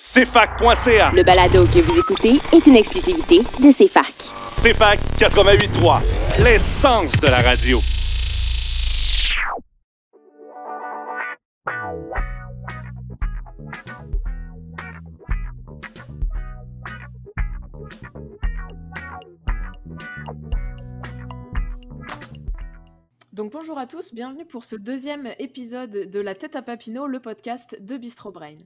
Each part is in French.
CFAC.ca. Le balado que vous écoutez est une exclusivité de CFAC. CFAC 88.3, l'essence de la radio. Donc bonjour à tous, bienvenue pour ce deuxième épisode de La tête à Papineau, le podcast de Bistro Brain.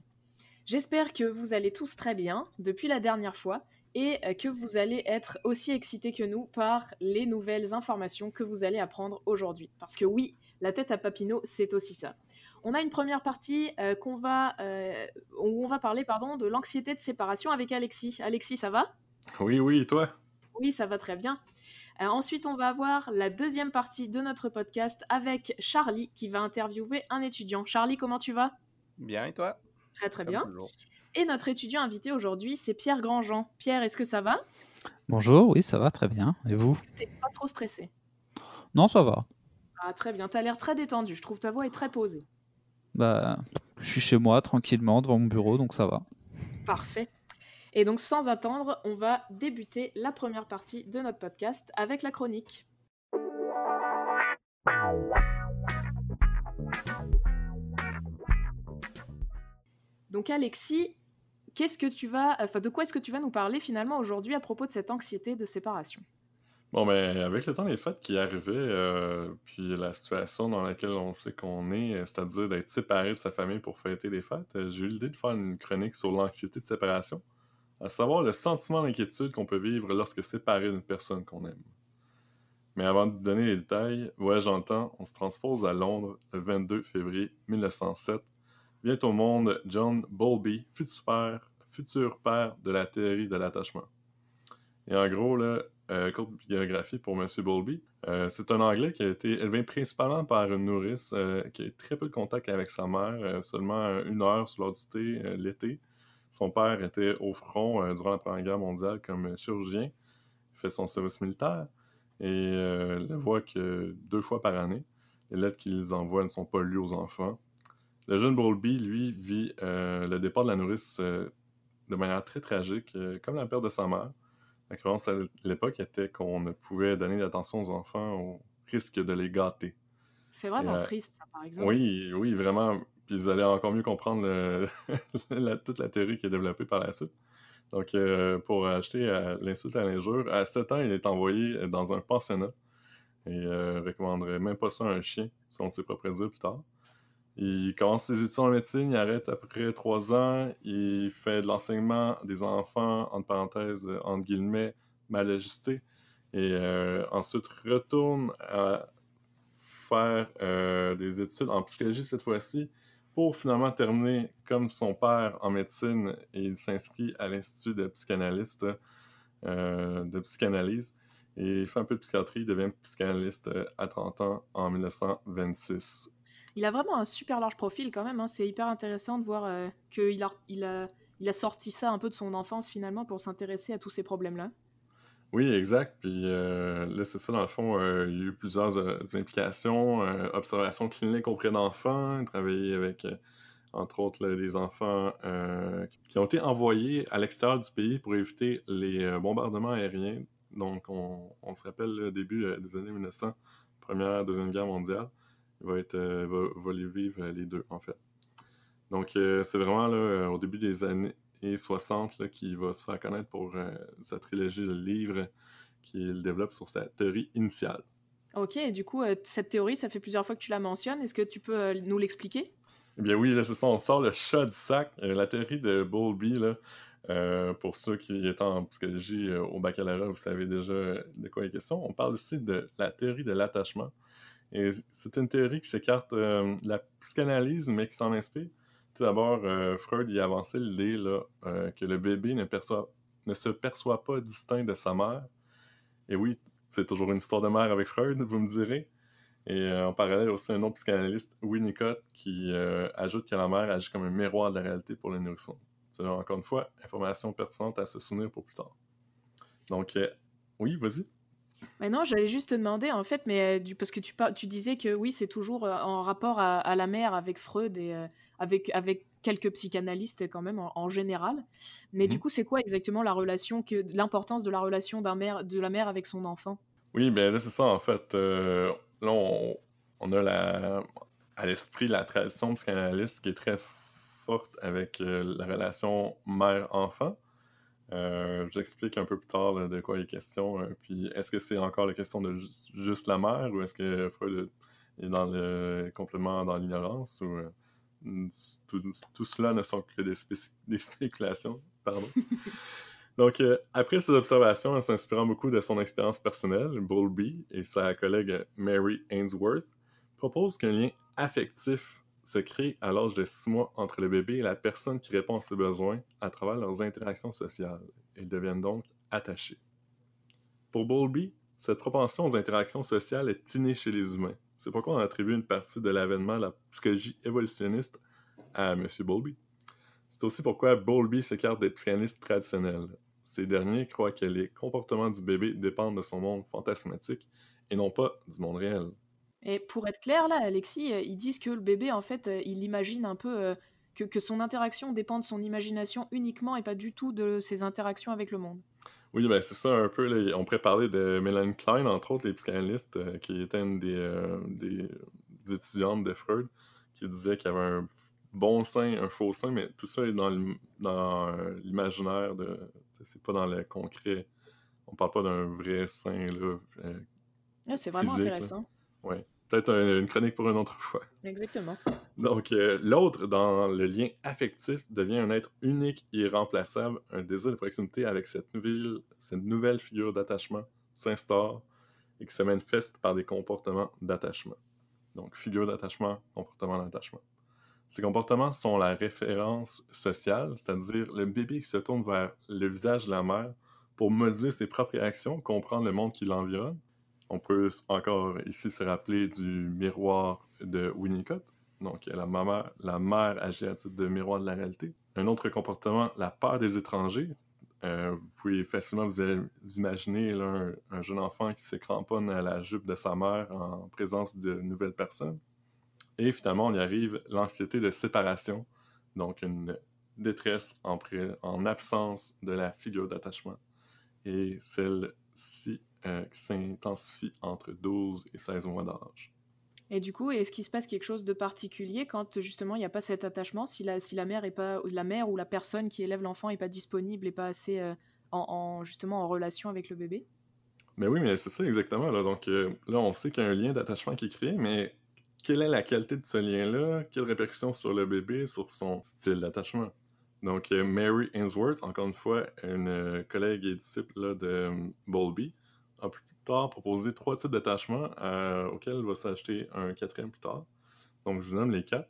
J'espère que vous allez tous très bien depuis la dernière fois et euh, que vous allez être aussi excités que nous par les nouvelles informations que vous allez apprendre aujourd'hui. Parce que oui, la tête à Papineau, c'est aussi ça. On a une première partie euh, qu'on va, euh, où on va parler pardon, de l'anxiété de séparation avec Alexis. Alexis, ça va? Oui, oui, et toi? Oui, ça va très bien. Euh, ensuite, on va avoir la deuxième partie de notre podcast avec Charlie qui va interviewer un étudiant. Charlie, comment tu vas? Bien, et toi? Très très bien. Et notre étudiant invité aujourd'hui, c'est Pierre Grandjean. Pierre, est-ce que ça va? Bonjour, oui, ça va très bien. Et vous? T'es pas trop stressé? Non, ça va. Ah, très bien. T'as l'air très détendu. Je trouve ta voix est très posée. Bah, je suis chez moi tranquillement devant mon bureau, donc ça va. Parfait. Et donc, sans attendre, on va débuter la première partie de notre podcast avec la chronique. Donc, Alexis, de quoi est-ce que tu vas nous parler finalement aujourd'hui à propos de cette anxiété de séparation? Bon, ben, avec le temps des fêtes qui arrivait, euh, puis la situation dans laquelle on sait qu'on est, euh, c'est-à-dire d'être séparé de sa famille pour fêter les fêtes, euh, j'ai eu l'idée de faire une chronique sur l'anxiété de séparation, à savoir le sentiment d'inquiétude qu'on peut vivre lorsque séparé d'une personne qu'on aime. Mais avant de donner les détails, voyage dans temps, on se transpose à Londres le 22 février 1907. Vient au monde John Bowlby, futur père, de la théorie de l'attachement. Et en gros, là, euh, courte biographie pour M. Bowlby. Euh, c'est un Anglais qui a été élevé principalement par une nourrice euh, qui a très peu de contact avec sa mère, euh, seulement une heure thé euh, l'été. Son père était au front durant la Première Guerre mondiale comme chirurgien. Il fait son service militaire et ne voit que deux fois par année. Les lettres qu'il envoie ne sont pas lues aux enfants. Le jeune Bowlby, lui, vit euh, le départ de la nourrice euh, de manière très tragique, euh, comme la perte de sa mère. La croyance à l'époque était qu'on ne pouvait donner d'attention aux enfants au risque de les gâter. C'est vraiment Et, triste, ça, par exemple. Oui, oui, vraiment. Puis vous allez encore mieux comprendre le- la- toute la théorie qui est développée par la suite. Donc, pour acheter l'insulte à l'injure, à 7 ans, il est envoyé dans un pensionnat. Et recommanderait même pas ça à un chien, selon ses propres dires plus tard. Il commence ses études en médecine, il arrête après 3 ans, il fait de l'enseignement des enfants, entre parenthèses, euh, entre guillemets, mal ajustés. Et euh, ensuite retourne à faire euh, des études en psychologie cette fois-ci pour finalement terminer comme son père en médecine et il s'inscrit à l'Institut de de psychanalyse et il fait un peu de psychiatrie, il devient psychanalyste à 30 ans en 1926. Il a vraiment un super large profil quand même. hein. C'est hyper intéressant de voir euh, qu'il a, sorti ça un peu de son enfance finalement pour s'intéresser à tous ces problèmes-là. Oui, exact. Puis euh, là, c'est ça, dans le fond, euh, il y a eu plusieurs implications, observations cliniques auprès d'enfants, travailler avec, entre autres, des enfants qui ont été envoyés à l'extérieur du pays pour éviter les bombardements aériens. Donc, on, on se rappelle le début des années 1900, Première, Deuxième Guerre mondiale. Va, être, euh, va, va les vivre euh, les deux, en fait. Donc, euh, c'est vraiment là, au début des années 60 là, qu'il va se faire connaître pour sa trilogie de livres qu'il développe sur sa théorie initiale. Ok, et du coup, euh, cette théorie, ça fait plusieurs fois que tu la mentionnes. Est-ce que tu peux euh, nous l'expliquer? Eh bien oui, là, c'est ça, on sort le chat du sac. Euh, la théorie de Bowlby, là, pour ceux qui étaient en psychologie au baccalauréat, vous savez déjà de quoi il est question. On parle ici de la théorie de l'attachement. Et c'est une théorie qui s'écarte euh, de la psychanalyse, mais qui s'en inspire. Tout d'abord, euh, Freud y a avancé l'idée euh, que le bébé ne, ne se perçoit pas distinct de sa mère. Et oui, c'est toujours une histoire de mère avec Freud, vous me direz. Et euh, en parallèle, aussi un autre psychanalyste, Winnicott, qui euh, ajoute que la mère agit comme un miroir de la réalité pour le nourrisson. C'est encore une fois, information pertinente à se souvenir pour plus tard. Donc, euh, oui, vas-y. Mais non, j'allais juste te demander, en fait, mais euh, du, parce que tu, par- tu disais que oui, c'est toujours euh, en rapport à, à la mère avec Freud et euh, avec, avec quelques psychanalystes quand même en, général. Mais du Mhm. coup, c'est quoi exactement la relation, que l'importance de la relation d'un mère, de la mère avec son enfant? Oui, ben là, c'est ça, en fait. euh, là, on, on a la, à l'esprit la tradition psychanalyste qui est très forte avec euh, la relation mère-enfant. Euh, J'explique un peu plus tard là, de quoi il est question. euh, puis, est-ce que c'est encore la question de ju- juste la mère ou est-ce que Freud est dans le, complètement dans l'ignorance ou euh, tout, tout cela ne sont que des spéculations? Pardon. Donc, euh, après ces observations, en s'inspirant beaucoup de son expérience personnelle, Bowlby et sa collègue Mary Ainsworth proposent qu'un lien affectif se crée à l'âge de 6 mois entre le bébé et la personne qui répond à ses besoins à travers leurs interactions sociales. Ils deviennent donc attachés. Pour Bowlby, cette propension aux interactions sociales est innée chez les humains. C'est pourquoi on attribue une partie de l'avènement de la psychologie évolutionniste à M. Bowlby. C'est aussi pourquoi Bowlby s'écarte des psychanalystes traditionnels. Ces derniers croient que les comportements du bébé dépendent de son monde fantasmatique et non pas du monde réel. Et pour être clair, là, Alexis, euh, ils disent que le bébé, en fait, euh, il imagine un peu euh, que, que son interaction dépend de son imagination uniquement et pas du tout de ses interactions avec le monde. Oui, ben c'est ça un peu. là. On pourrait parler de Melanie Klein, entre autres, les psychanalystes, euh, qui était une des, euh, des, des étudiantes de Freud, qui disait qu'il y avait un bon sein, un faux sein, mais tout ça est dans l'im- dans, euh, l'imaginaire, de c'est pas dans le concret. On parle pas d'un vrai sein, là. euh, Ah, c'est vraiment Physique, là. intéressant. ouais. Peut-être un- une chronique pour une autre fois. Exactement. Donc, euh, l'autre, dans le lien affectif, devient un être unique et irremplaçable. Un désir de proximité avec cette nouvelle, cette nouvelle figure d'attachement s'instaure et qui se manifeste par des comportements d'attachement. Donc, figure d'attachement, comportement d'attachement. Ces comportements sont la référence sociale, c'est-à-dire le bébé qui se tourne vers le visage de la mère pour moduler ses propres réactions, comprendre le monde qui l'environne. On peut encore ici se rappeler du miroir de Winnicott. Donc, la, maman, la mère agit à titre de miroir de la réalité. Un autre comportement, la peur des étrangers. Euh, vous pouvez facilement vous, imaginer un, un jeune enfant qui se cramponne à la jupe de sa mère en présence de nouvelles personnes. Et finalement, on y arrive l'anxiété de séparation, donc une détresse en, en absence de la figure d'attachement. Et celle-ci euh, qui s'intensifie entre 12 et 16 mois d'âge. Et du coup, est-ce qu'il se passe quelque chose de particulier quand justement il n'y a pas cet attachement, si la, si la mère est pas la mère ou la personne qui élève l'enfant est pas disponible et pas assez euh, en, en- justement en relation avec le bébé? Mais oui, mais c'est ça exactement. Là. Donc euh, là, on sait qu'il y a un lien d'attachement qui est créé, mais quelle est la qualité de ce lien-là? Quelles répercussions sur le bébé, sur son style d'attachement? Donc, Mary Ainsworth, encore une fois, une collègue et disciple là, de Bowlby, a plus tard proposé trois types d'attachement euh, auxquels va s'ajouter un quatrième plus tard. Donc, je vous nomme les quatre.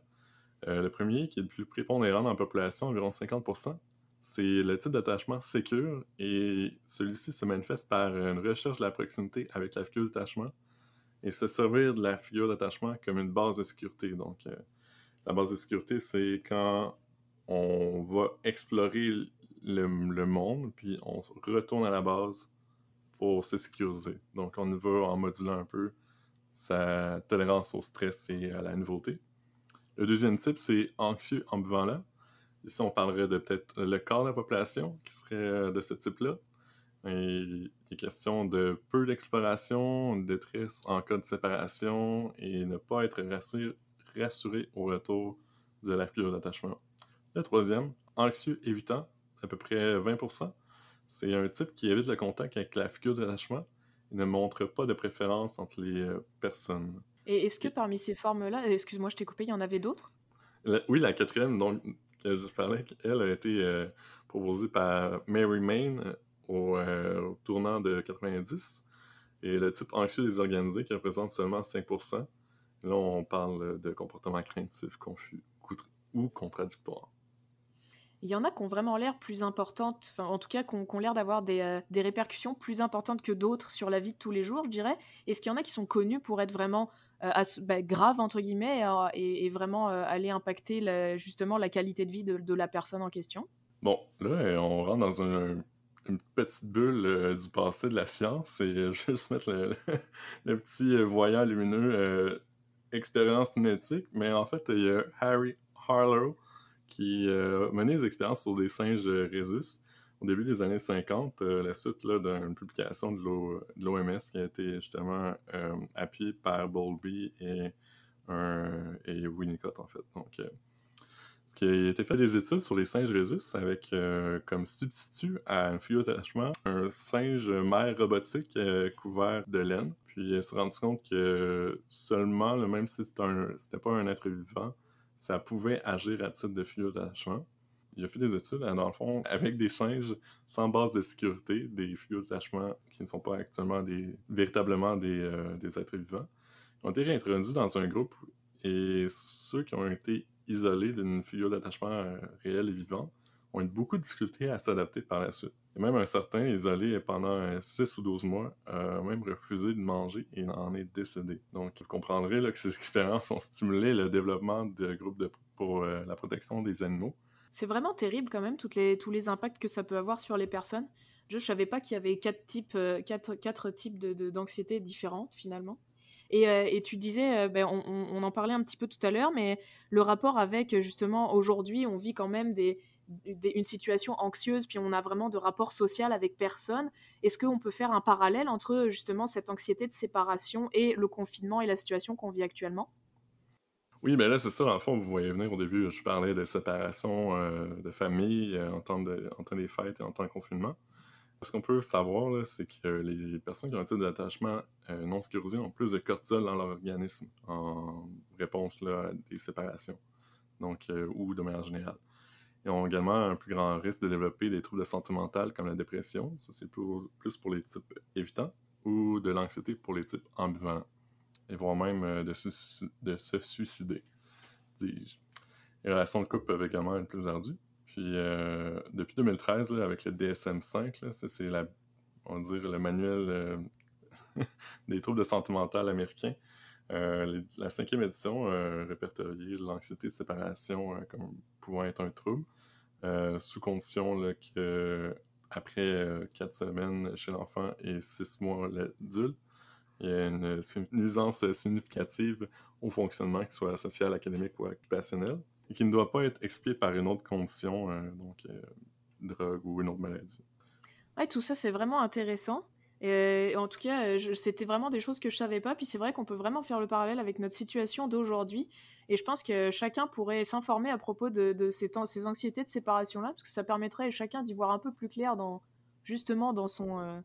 Euh, le premier, qui est le plus prépondérant dans la population, environ 50%, c'est le type d'attachement sécure et celui-ci se manifeste par une recherche de la proximité avec la figure d'attachement et se servir de la figure d'attachement comme une base de sécurité. Donc, euh, la base de sécurité, c'est quand on va explorer le, le monde, puis on retourne à la base pour se sécuriser. Donc, on y va en modulant un peu sa tolérance au stress et à la nouveauté. Le deuxième type, c'est anxieux ambivalent. Ici, on parlerait de peut-être le quart de la population qui serait euh, de ce type-là. Il est question de peu d'exploration, de détresse en cas de séparation et ne pas être rassuré, au retour de la figure d'attachement. Le troisième, anxieux évitant, à peu près 20%. C'est un type qui évite le contact avec la figure d'attachement et ne montre pas de préférence entre les euh, personnes. Et est-ce que parmi ces formes-là, excuse-moi, je t'ai coupé, il y en avait d'autres? La- oui, la quatrième, donc, que je parlais, elle a été euh, proposée par Mary Main euh, au, euh, au tournant de 90. Et le type anxieux désorganisé qui représente seulement 5%. Là, on parle de comportement craintif, confus ou contradictoire. Il y en a qui ont vraiment l'air plus importantes, enfin en tout cas qui ont, l'air d'avoir des, euh, des répercussions plus importantes que d'autres sur la vie de tous les jours, je dirais. Est-ce qu'il y en a qui sont connus pour être vraiment euh, bah, graves, entre guillemets, euh, et, vraiment aller impacter justement la qualité de vie de, la personne en question? Bon, là, on rentre dans un- une petite bulle du passé de la science et je vais juste mettre le, le petit voyant lumineux expérience cinétique. Mais en fait, il y a Harry Harlow qui a mené des expériences sur des singes rhésus au début des années 50, la suite d'une publication de l'OMS qui a été justement appuyée par Bowlby et, et Winnicott, en fait. Donc, ce qui a été fait des études sur les singes rhésus avec euh, comme substitut à un fluide d'attachement un singe mère robotique euh, couvert de laine. Puis elle s'est rendu compte que seulement, même si c'était pas un être vivant, ça pouvait agir à titre de fluide d'attachement. Il a fait des études, dans le fond, avec des singes sans base de sécurité, des fluides d'attachement qui ne sont pas actuellement des, véritablement des, euh, des êtres vivants. Ils ont été réintroduits dans un groupe et ceux qui ont été isolés d'une figure d'attachement euh, réelle et vivante ont eu beaucoup de difficultés à s'adapter par la suite. Et même un certain isolé pendant 6 ou 12 mois a même refusé de manger et en est décédé. Donc vous comprendrez que ces expériences ont stimulé le développement de groupes de, pour euh, la protection des animaux. C'est vraiment terrible quand même tous les impacts que ça peut avoir sur les personnes. Je ne savais pas qu'il y avait quatre types, euh, quatre, types d'anxiété de, différentes finalement. Euh, et, tu disais, euh, ben, on, en parlait un petit peu tout à l'heure, mais le rapport avec justement aujourd'hui, on vit quand même des, une situation anxieuse, puis on a vraiment de rapport social avec personne. Est-ce qu'on peut faire un parallèle entre justement cette anxiété de séparation et le confinement et la situation qu'on vit actuellement? Oui, mais ben là, c'est ça, en fond, vous voyez venir au début, je parlais de séparation euh, de famille en temps, de, en temps des fêtes et en temps de confinement. Ce qu'on peut savoir, c'est que les personnes qui ont un type d'attachement euh, non sécurisé ont plus de cortisol dans leur organisme en réponse à des séparations, donc, euh, ou de manière générale. Ils ont également un plus grand risque de développer des troubles de santé mentale comme la dépression, ça c'est plus pour les types évitants, ou de l'anxiété pour les types ambivalents, et voire même euh, de, se suicider, dis-je. Les relations de couple peuvent également être plus ardues. Puis euh, depuis 2013, avec le DSM-5, c'est la, on va dire le manuel euh, des troubles de santé mentale américain. Euh, la cinquième édition répertorié l'anxiété de séparation comme pouvant être un trouble, sous condition que après quatre semaines chez l'enfant et six mois l'adulte, il y a une, nuisance significative au fonctionnement, qui soit associé à l'académique ou occupationnel et qui ne doit pas être expliqué par une autre condition, euh, donc euh, drogue ou une autre maladie. Ouais, tout ça, c'est vraiment intéressant. Et, en tout cas, c'était vraiment des choses que je savais pas. Puis c'est vrai qu'on peut vraiment faire le parallèle avec notre situation d'aujourd'hui. Et je pense que chacun pourrait s'informer à propos de, ces, ces, anxiétés de séparation-là, parce que ça permettrait à chacun d'y voir un peu plus clair dans, justement dans son, euh,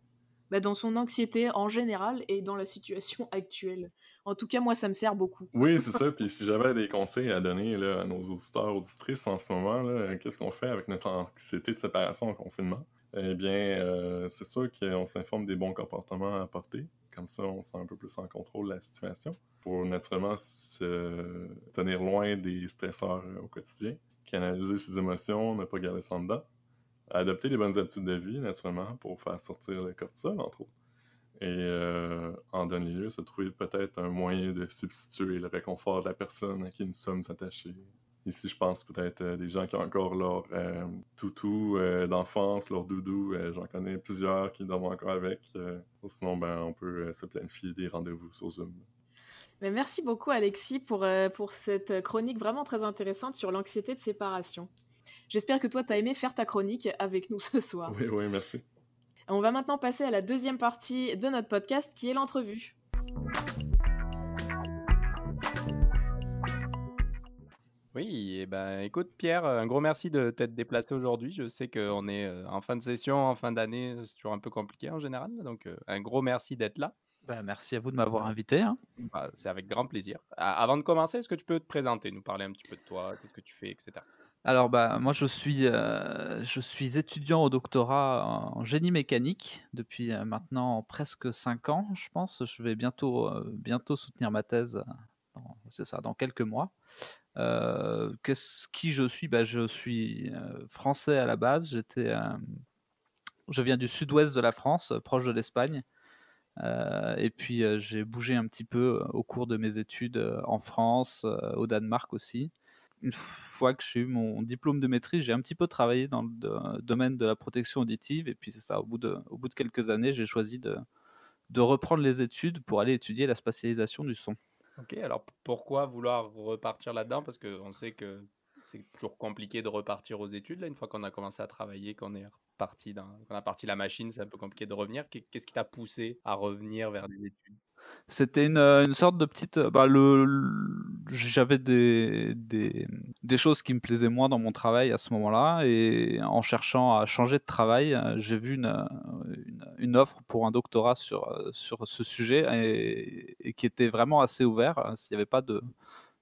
bah, dans son anxiété en général et dans la situation actuelle. En tout cas, moi, ça me sert beaucoup. Oui, c'est ça. Puis si j'avais des conseils à donner là, à nos auditeurs, auditrices en ce moment, qu'est-ce qu'on fait avec notre anxiété de séparation en confinement? Eh bien, euh, c'est sûr qu'on s'informe des bons comportements à apporter. Comme ça, on se sent un peu plus en contrôle de la situation. Pour naturellement se tenir loin des stresseurs euh, au quotidien, canaliser ses émotions, ne pas garder ça en dedans adopter les bonnes habitudes de vie, naturellement, pour faire sortir le cortisol, entre autres. Et euh, en donner lieu, se trouver peut-être un moyen de substituer le réconfort de la personne à qui nous sommes attachés. Ici, je pense peut-être euh, des gens qui ont encore leur euh, toutou d'enfance, leur doudou. J'en connais plusieurs qui dorment encore avec. sinon, ben, on peut se planifier des rendez-vous sur Zoom. Mais merci beaucoup, Alexis, pour, pour cette chronique vraiment très intéressante sur l'anxiété de séparation. J'espère que toi, tu as aimé faire ta chronique avec nous ce soir. Oui, oui, merci. On va maintenant passer à la deuxième partie de notre podcast qui est l'entrevue. Oui, et eh ben, écoute Pierre, un gros merci de t'être déplacé aujourd'hui. Je sais qu'on est euh, en fin de session, en fin d'année, c'est toujours un peu compliqué en général. Donc euh, un gros merci d'être là. Ben, merci à vous de m'avoir invité. Hein. Bah, c'est avec grand plaisir. Avant de commencer, est-ce que tu peux te présenter, nous parler un petit peu de toi, qu'est-ce que tu fais, etc. Alors bah moi je suis euh, je suis étudiant au doctorat en génie mécanique depuis euh, maintenant presque 5 ans, je pense. Je vais bientôt euh, bientôt soutenir ma thèse. C'est ça, dans quelques mois. Qu'est-ce qui je suis? Bah, je suis français à la base. J'étais je viens du sud-ouest de la France, proche de l'Espagne. et puis j'ai bougé un petit peu au cours de mes études en France, au Danemark aussi une fois que j'ai eu mon diplôme de maîtrise, j'ai un petit peu travaillé dans le domaine de la protection auditive. Et puis c'est ça, au bout de, au bout de quelques années, j'ai choisi de, de reprendre les études pour aller étudier la spatialisation du son. Ok, alors pourquoi vouloir repartir là-dedans? Parce qu'on sait que c'est toujours compliqué de repartir aux études, là, une fois qu'on a commencé à travailler, qu'on est reparti dans, a parti la machine, c'est un peu compliqué de revenir. Qu'est-ce qui t'a poussé à revenir vers les études? C'était une, euh, une sorte de petite. Bah, le, J'avais des, des, des choses qui me plaisaient moins dans mon travail à ce moment-là. Et en cherchant à changer de travail, euh, j'ai vu une, euh, une, offre pour un doctorat sur, euh, sur ce sujet et, qui était vraiment assez ouvert. Euh, Il n'y avait pas de,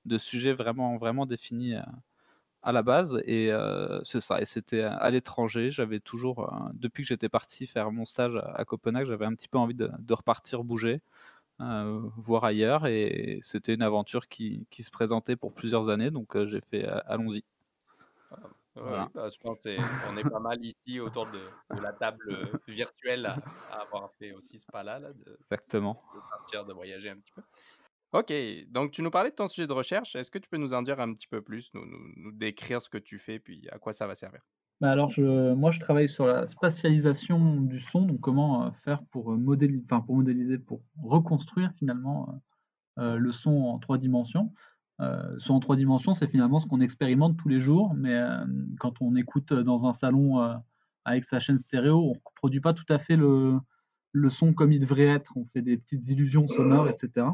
de sujet vraiment, vraiment défini euh, à la base. Et euh, c'est ça. Et c'était à l'étranger. J'avais toujours, depuis que j'étais parti faire mon stage à, Copenhague, j'avais un petit peu envie de, de repartir bouger euh, voir ailleurs. Et c'était une aventure qui, qui se présentait pour plusieurs années, donc j'ai fait allons-y. Ouais, Voilà. oui, bah, je pense qu'on est pas mal ici autour de, de la table euh, virtuelle à, à avoir fait aussi ce pas-là, là, de, Exactement. de partir, de voyager un petit peu. Ok, donc tu nous parlais de ton sujet de recherche. Est-ce que tu peux nous en dire un petit peu plus, nous, nous, nous décrire ce que tu fais, puis à quoi ça va servir? Bah alors je, moi je travaille sur la spatialisation du son, donc comment euh, faire pour euh, modéliser, enfin pour modéliser, pour reconstruire finalement euh, euh, le son en trois dimensions. Euh, son en trois dimensions, c'est finalement ce qu'on expérimente tous les jours, mais euh, quand on écoute dans un salon euh, avec sa chaîne stéréo, on ne reproduit pas tout à fait le, son comme il devrait être. On fait des petites illusions sonores, etc.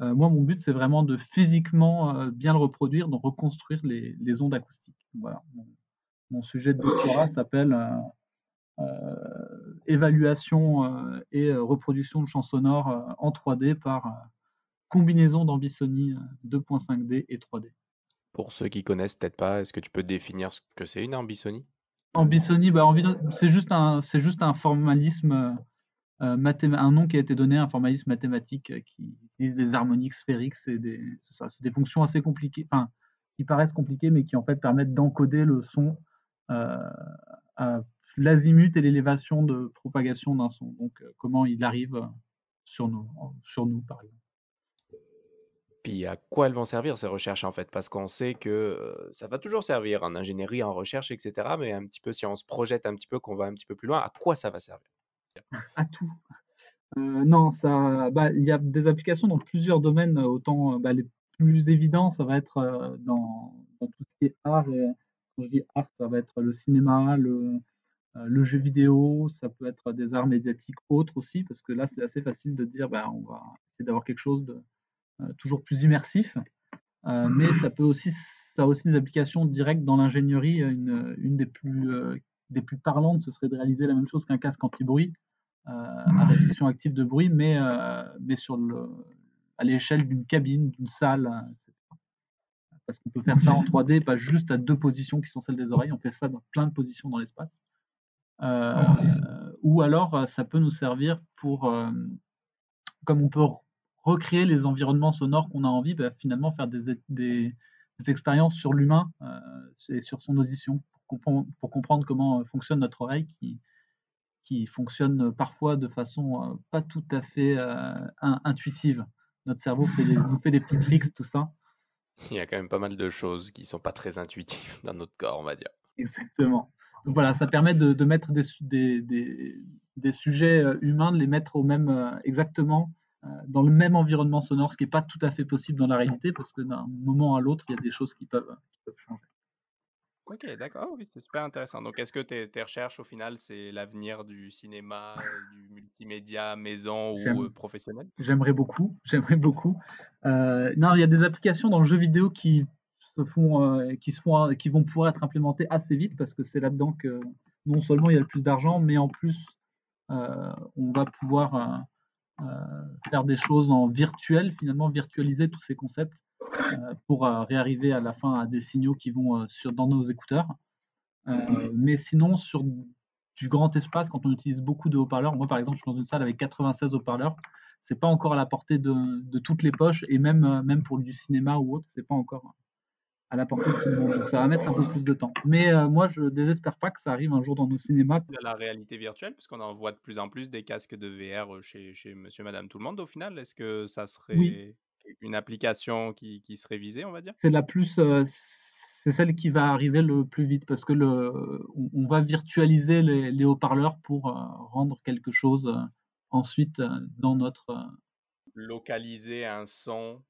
Euh, moi, mon but, c'est vraiment de physiquement euh, bien le reproduire, de reconstruire les, ondes acoustiques. Mon, sujet de doctorat s'appelle euh, euh, évaluation euh, et euh, reproduction de chants sonores euh, en 3D par euh, combinaison d'ambisony euh, 2.5D et 3D. Pour ceux qui connaissent peut-être pas, est-ce que tu peux définir ce que c'est une ambisony Ambisony, bah, c'est juste un, c'est juste un formalisme, euh, mathéma- un nom qui a été donné, un formalisme mathématique euh, qui utilise des harmoniques sphériques. C'est des, c'est ça, des fonctions assez compliquées, enfin, qui paraissent compliquées, mais qui en fait permettent d'encoder le son euh, à l'azimut et l'élévation de propagation d'un son. Donc, euh, comment il arrive euh, sur nous, sur nous, par exemple. Puis à quoi elles vont servir ces recherches en fait? Parce qu'on sait que ça va toujours servir en ingénierie, en recherche, etc. Mais un petit peu, si on se projette un petit peu, qu'on va un petit peu plus loin, à quoi ça va servir? À tout. Euh, non, ça, bah, il y a des applications dans plusieurs domaines. Autant bah, les plus évidents, ça va être dans, tout ce qui est art. Quand je dis art, ça va être le cinéma, le, jeu vidéo, ça peut être des arts médiatiques autres aussi, parce que là, c'est assez facile de dire, bah, on va essayer d'avoir quelque chose de toujours plus immersif. Euh, mais ça peut aussi, ça a aussi des applications directes dans l'ingénierie. Une, une des plus, euh, des plus parlantes, ce serait de réaliser la même chose qu'un casque anti-bruit euh, à réduction active de bruit, mais, euh, mais sur le, à l'échelle d'une cabine, d'une salle, euh, etc. Parce qu'on peut faire ça en 3D, pas juste à deux positions qui sont celles des oreilles, on fait ça dans plein de positions dans l'espace. Euh, ou alors, euh, ça peut nous servir pour, euh, comme on peut recréer les environnements sonores qu'on a envie, bah, finalement faire des, des, des expériences sur l'humain euh, et sur son audition, pour comprendre, pour comprendre comment fonctionne notre oreille qui, qui fonctionne parfois de façon euh, pas tout à fait euh, in- intuitive. Notre cerveau fait des- nous fait des petits tricks, tout ça. Il y a quand même pas mal de choses qui sont pas très intuitives dans notre corps, on va dire. Exactement. Donc voilà, ça permet de, de mettre des, des, des, des sujets euh, humains, de les mettre au même, euh, exactement euh, dans le même environnement sonore, ce qui n'est pas tout à fait possible dans la réalité, parce que d'un moment à l'autre, il y a des choses qui peuvent, qui peuvent changer. Ok, d'accord, oui, c'est super intéressant. Donc, est-ce que tes, tes recherches, au final, c'est l'avenir du cinéma, euh, du multimédia, maison ou euh, professionnel? J'aimerais beaucoup, j'aimerais beaucoup. Euh, non, il y a des applications dans le jeu vidéo qui se font, euh, qui se font, qui vont pouvoir être implémentées assez vite parce que c'est là-dedans que non seulement il y a le plus d'argent, mais en plus euh, on va pouvoir euh, euh, faire des choses en virtuel, finalement virtualiser tous ces concepts euh, pour euh, réarriver à la fin à des signaux qui vont euh, sur, dans nos écouteurs. Euh, mais sinon, sur du grand espace, quand on utilise beaucoup de haut-parleurs, moi par exemple, je suis dans une salle avec 96 haut-parleurs, c'est pas encore à la portée de, de toutes les poches, et même, euh, même pour du cinéma ou autre, c'est pas encore à la portée de tout le monde. Donc ça va mettre un peu plus de temps. Mais euh, moi, je désespère pas que ça arrive un jour dans nos cinémas. la réalité virtuelle, puisqu'on en voit de plus en plus des casques de VR euh, chez, chez monsieur, madame, tout le monde, au final. Est-ce que ça serait Oui. une application qui, qui serait visée, on va dire? C'est la plus, euh, c'est celle qui va arriver le plus vite parce que le, on, on va virtualiser les, les haut-parleurs pour euh, rendre quelque chose ensuite dans notre. Localiser un son,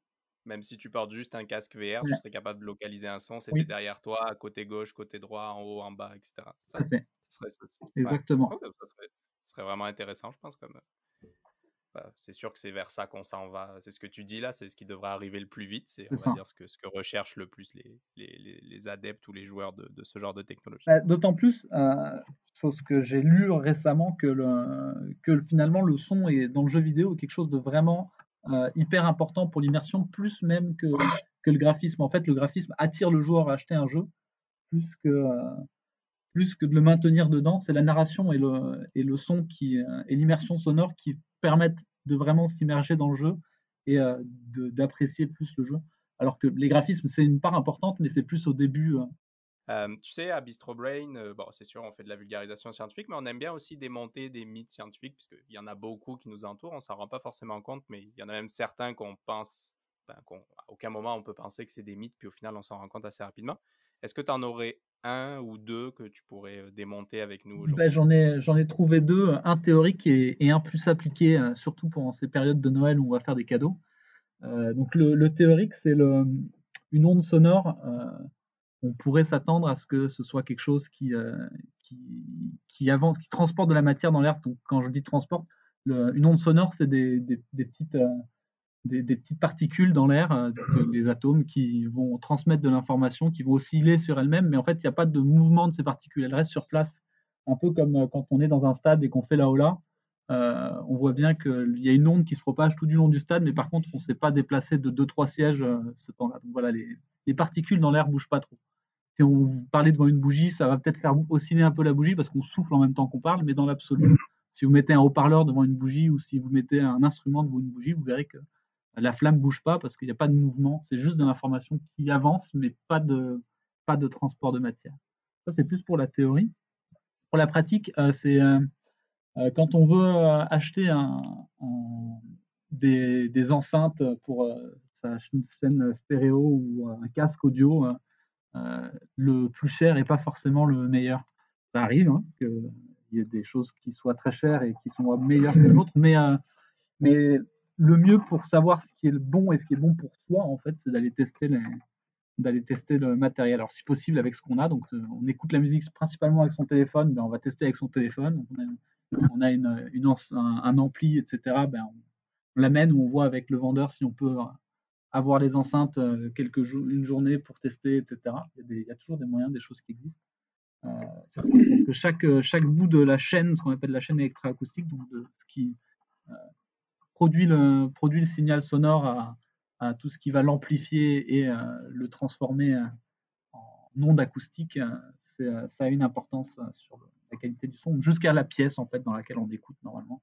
Même si tu portes juste un casque VR, Ouais. tu serais capable de localiser un son, c'était Oui. derrière toi, à côté gauche, côté droit, en haut, en bas, etc. Ça, fait. serait, ça. Exactement. Ouais, ça serait, ça serait vraiment intéressant, je pense. Comme, euh, bah, c'est sûr que c'est vers ça qu'on s'en va. C'est ce que tu dis là, c'est ce qui devrait arriver le plus vite. C'est, on va dire, ce que, ce que recherchent le plus les, les, les- les adeptes ou les joueurs de, de ce genre de technologie. Bah, D'autant plus, euh, chose que j'ai lu récemment, que, le, que finalement le son est dans le jeu vidéo quelque chose de vraiment euh, hyper important pour l'immersion, plus même que, que le graphisme. En fait, le graphisme attire le joueur à acheter un jeu, plus que, euh, plus que de le maintenir dedans. C'est la narration et le, et le son qui, euh, et l'immersion sonore qui permettent de vraiment s'immerger dans le jeu et d'apprécier plus le jeu. Alors que les graphismes, c'est une part importante, mais c'est plus au début. Euh, tu sais, à Bistro Brain, euh, bon, c'est sûr, on fait de la vulgarisation scientifique, mais on aime bien aussi démonter des mythes scientifiques, puisqu'il y en a beaucoup qui nous entourent, on s'en rend pas forcément compte, mais il y en a même certains qu'on pense, ben, qu'on, à aucun moment on peut penser que c'est des mythes, puis au final on s'en rend compte assez rapidement. Est-ce que tu en aurais un ou deux que tu pourrais démonter avec nous aujourd'hui? Ben, j'en ai, j'en ai trouvé deux, un théorique et, et un plus appliqué, surtout pendant ces périodes de Noël où on va faire des cadeaux. Euh, donc le, le théorique, c'est le, une onde sonore. On pourrait s'attendre à ce que ce soit quelque chose qui, euh, avance, qui transporte de la matière dans l'air. Quand je dis transporte, une onde sonore, c'est des, des- des petites, euh, des, des petites particules dans l'air, euh, les atomes qui vont transmettre de l'information, qui vont osciller sur elles-mêmes, mais en fait, il n'y a pas de mouvement de ces particules. Elles restent sur place, un peu comme quand on est dans un stade et qu'on fait la hola. Euh, on voit bien qu'il y a une onde qui se propage tout du long du stade, mais par contre, on ne s'est pas déplacé de 2-3 sièges ce temps-là. Donc voilà, les, les particules dans l'air bougent pas trop. Si on vous parlait devant une bougie, ça va peut-être faire osciller un peu la bougie parce qu'on souffle en même temps qu'on parle, mais dans l'absolu, si vous mettez un haut-parleur devant une bougie ou si vous mettez un instrument devant une bougie, vous verrez que la flamme ne bouge pas parce qu'il n'y a pas de mouvement, c'est juste de l'information qui avance, mais pas de, pas de transport de matière. Ça, c'est plus pour la théorie. Pour la pratique, euh, c'est euh, euh, quand on veut euh, acheter un, un- des, des enceintes pour sa chaîne stéréo ou un casque audio, le plus cher n'est pas forcément le meilleur. Ça arrive hein, qu'il y ait des choses qui soient très chères et qui sont meilleures que l'autre, mais, euh, mais le mieux pour savoir ce qui est le bon et ce qui est bon pour soi, en fait, c'est d'aller tester le matériel. Alors, si possible, avec ce qu'on a. Donc, euh, on écoute la musique principalement avec son téléphone, ben, on va tester avec son téléphone. On a, un, ampli, etc. Ben, on, l'amène ou on voit avec le vendeur si on peut euh, avoir les enceintes euh, quelques jours, une journée pour tester, etc. Il y, a toujours des moyens, des choses qui existent. Euh, parce que chaque, euh, chaque bout de la chaîne, ce qu'on appelle la chaîne électroacoustique, donc de ce qui produit, le, produit le signal sonore à, tout ce qui va l'amplifier et le transformer en onde acoustique, ça a une importance sur la qualité du son, jusqu'à la pièce en fait dans laquelle on écoute normalement.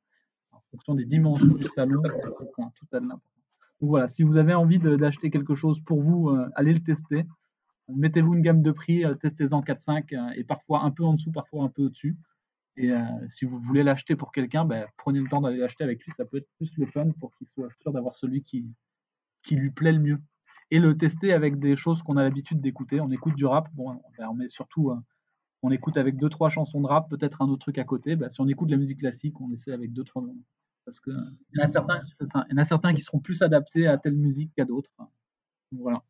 En fonction des dimensions du salon, ça, a de l'importance. Voilà, si vous avez envie d'acheter quelque chose pour vous, euh, allez le tester. Mettez-vous une gamme de prix, euh, testez-en 4-5 euh, et parfois un peu en dessous, parfois un peu au-dessus. Et si vous voulez l'acheter pour quelqu'un, ben, prenez le temps d'aller l'acheter avec lui. Ça peut être plus le fun pour qu'il soit sûr d'avoir celui qui, lui plaît le mieux. Et le tester avec des choses qu'on a l'habitude d'écouter. On écoute du rap, bon, ben, on surtout, on écoute avec deux trois chansons de rap, peut-être un autre truc à côté. Ben, si on écoute de la musique classique, on essaie avec deux trois. Parce que il y en a certains, c'est ça, il y en a certains qui seront plus adaptés à telle musique qu'à d'autres. Voilà.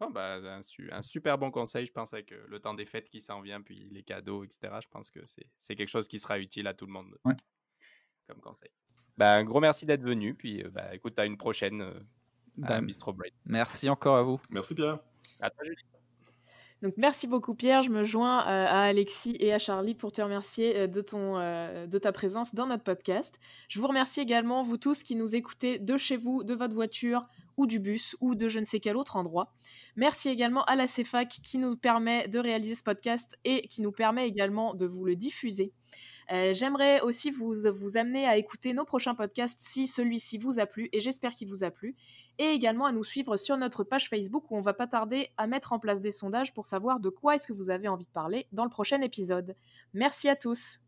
Bon, bah, un, su- un super bon conseil, je pense, avec euh, le temps des fêtes qui s'en vient, puis les cadeaux, etc. Je pense que c'est c'est quelque chose qui sera utile à tout le monde Ouais. comme conseil. Bah, un gros merci d'être venu, puis euh, bah, écoute, à une prochaine euh, à Ben, Bistro Break. Merci encore à vous. Merci Pierre. À toi, Julie. Donc merci beaucoup Pierre, je me joins euh, à Alexis et à Charlie pour te remercier euh, de, euh, de ta présence dans notre podcast. Je vous remercie également, vous tous qui nous écoutez de chez vous, de votre voiture ou du bus ou de je ne sais quel autre endroit. Merci également à la CEFAC qui nous permet de réaliser ce podcast et qui nous permet également de vous le diffuser. Euh, J'aimerais aussi vous, vous amener à écouter nos prochains podcasts si celui-ci vous a plu, et j'espère qu'il vous a plu, et également à nous suivre sur notre page Facebook où on va pas tarder à mettre en place des sondages pour savoir de quoi est-ce que vous avez envie de parler dans le prochain épisode. Merci à tous.